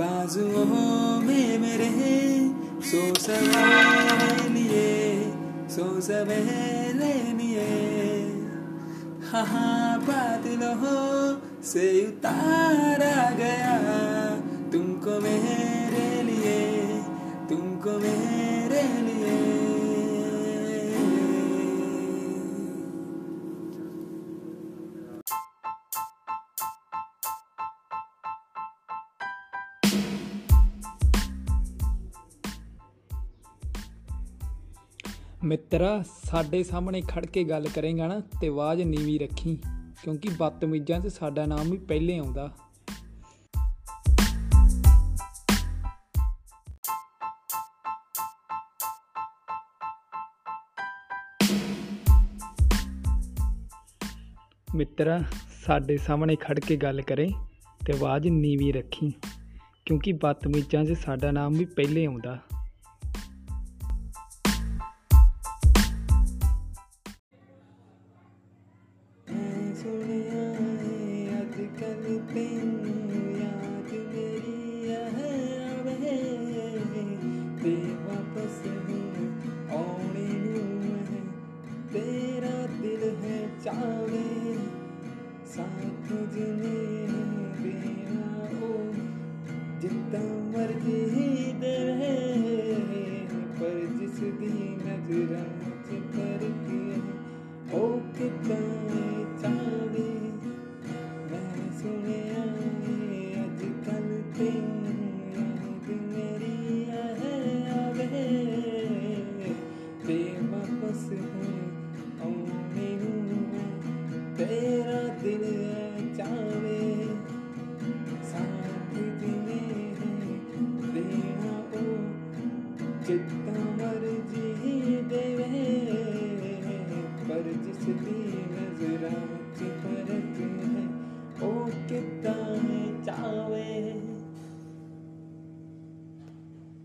बाजुओं में मेरे सो सवेरे लिए सो सवेरे लिए हाँ हाँ बादलों से उतारा गया। ਮਿੱਤਰਾ, ਸਾਡੇ ਸਾਹਮਣੇ ਖੜ ਕੇ ਗੱਲ ਕਰੇਗਾ ਨਾ, ਤੇ ਆਵਾਜ਼ ਨੀਵੀਂ ਰੱਖੀ, ਕਿਉਂਕਿ ਬਦਤਮੀਜ਼ਾਂ 'ਚ ਸਾਡਾ ਨਾਮ ਵੀ ਪਹਿਲੇ ਆਉਂਦਾ। ਮਿੱਤਰਾ, ਸਾਡੇ ਸਾਹਮਣੇ ਖੜ ਕੇ ਗੱਲ ਕਰੇ, ਤੇ ਆਵਾਜ਼ ਨੀਵੀਂ ਰੱਖੀ, ਕਿਉਂਕਿ ਬਦਤਮੀਜ਼ਾਂ 'ਚ ਸਾਡਾ ਨਾਮ ਵੀ ਪਹਿਲੇ ਆਉਂਦਾ। Jesus. बस है ओ तेरा दिल चावे, साथ दिने है, देना ओ जितना मर्ज़ी देवे पर जिस दी नजरा की फ़र्क है ओ कितना चावे?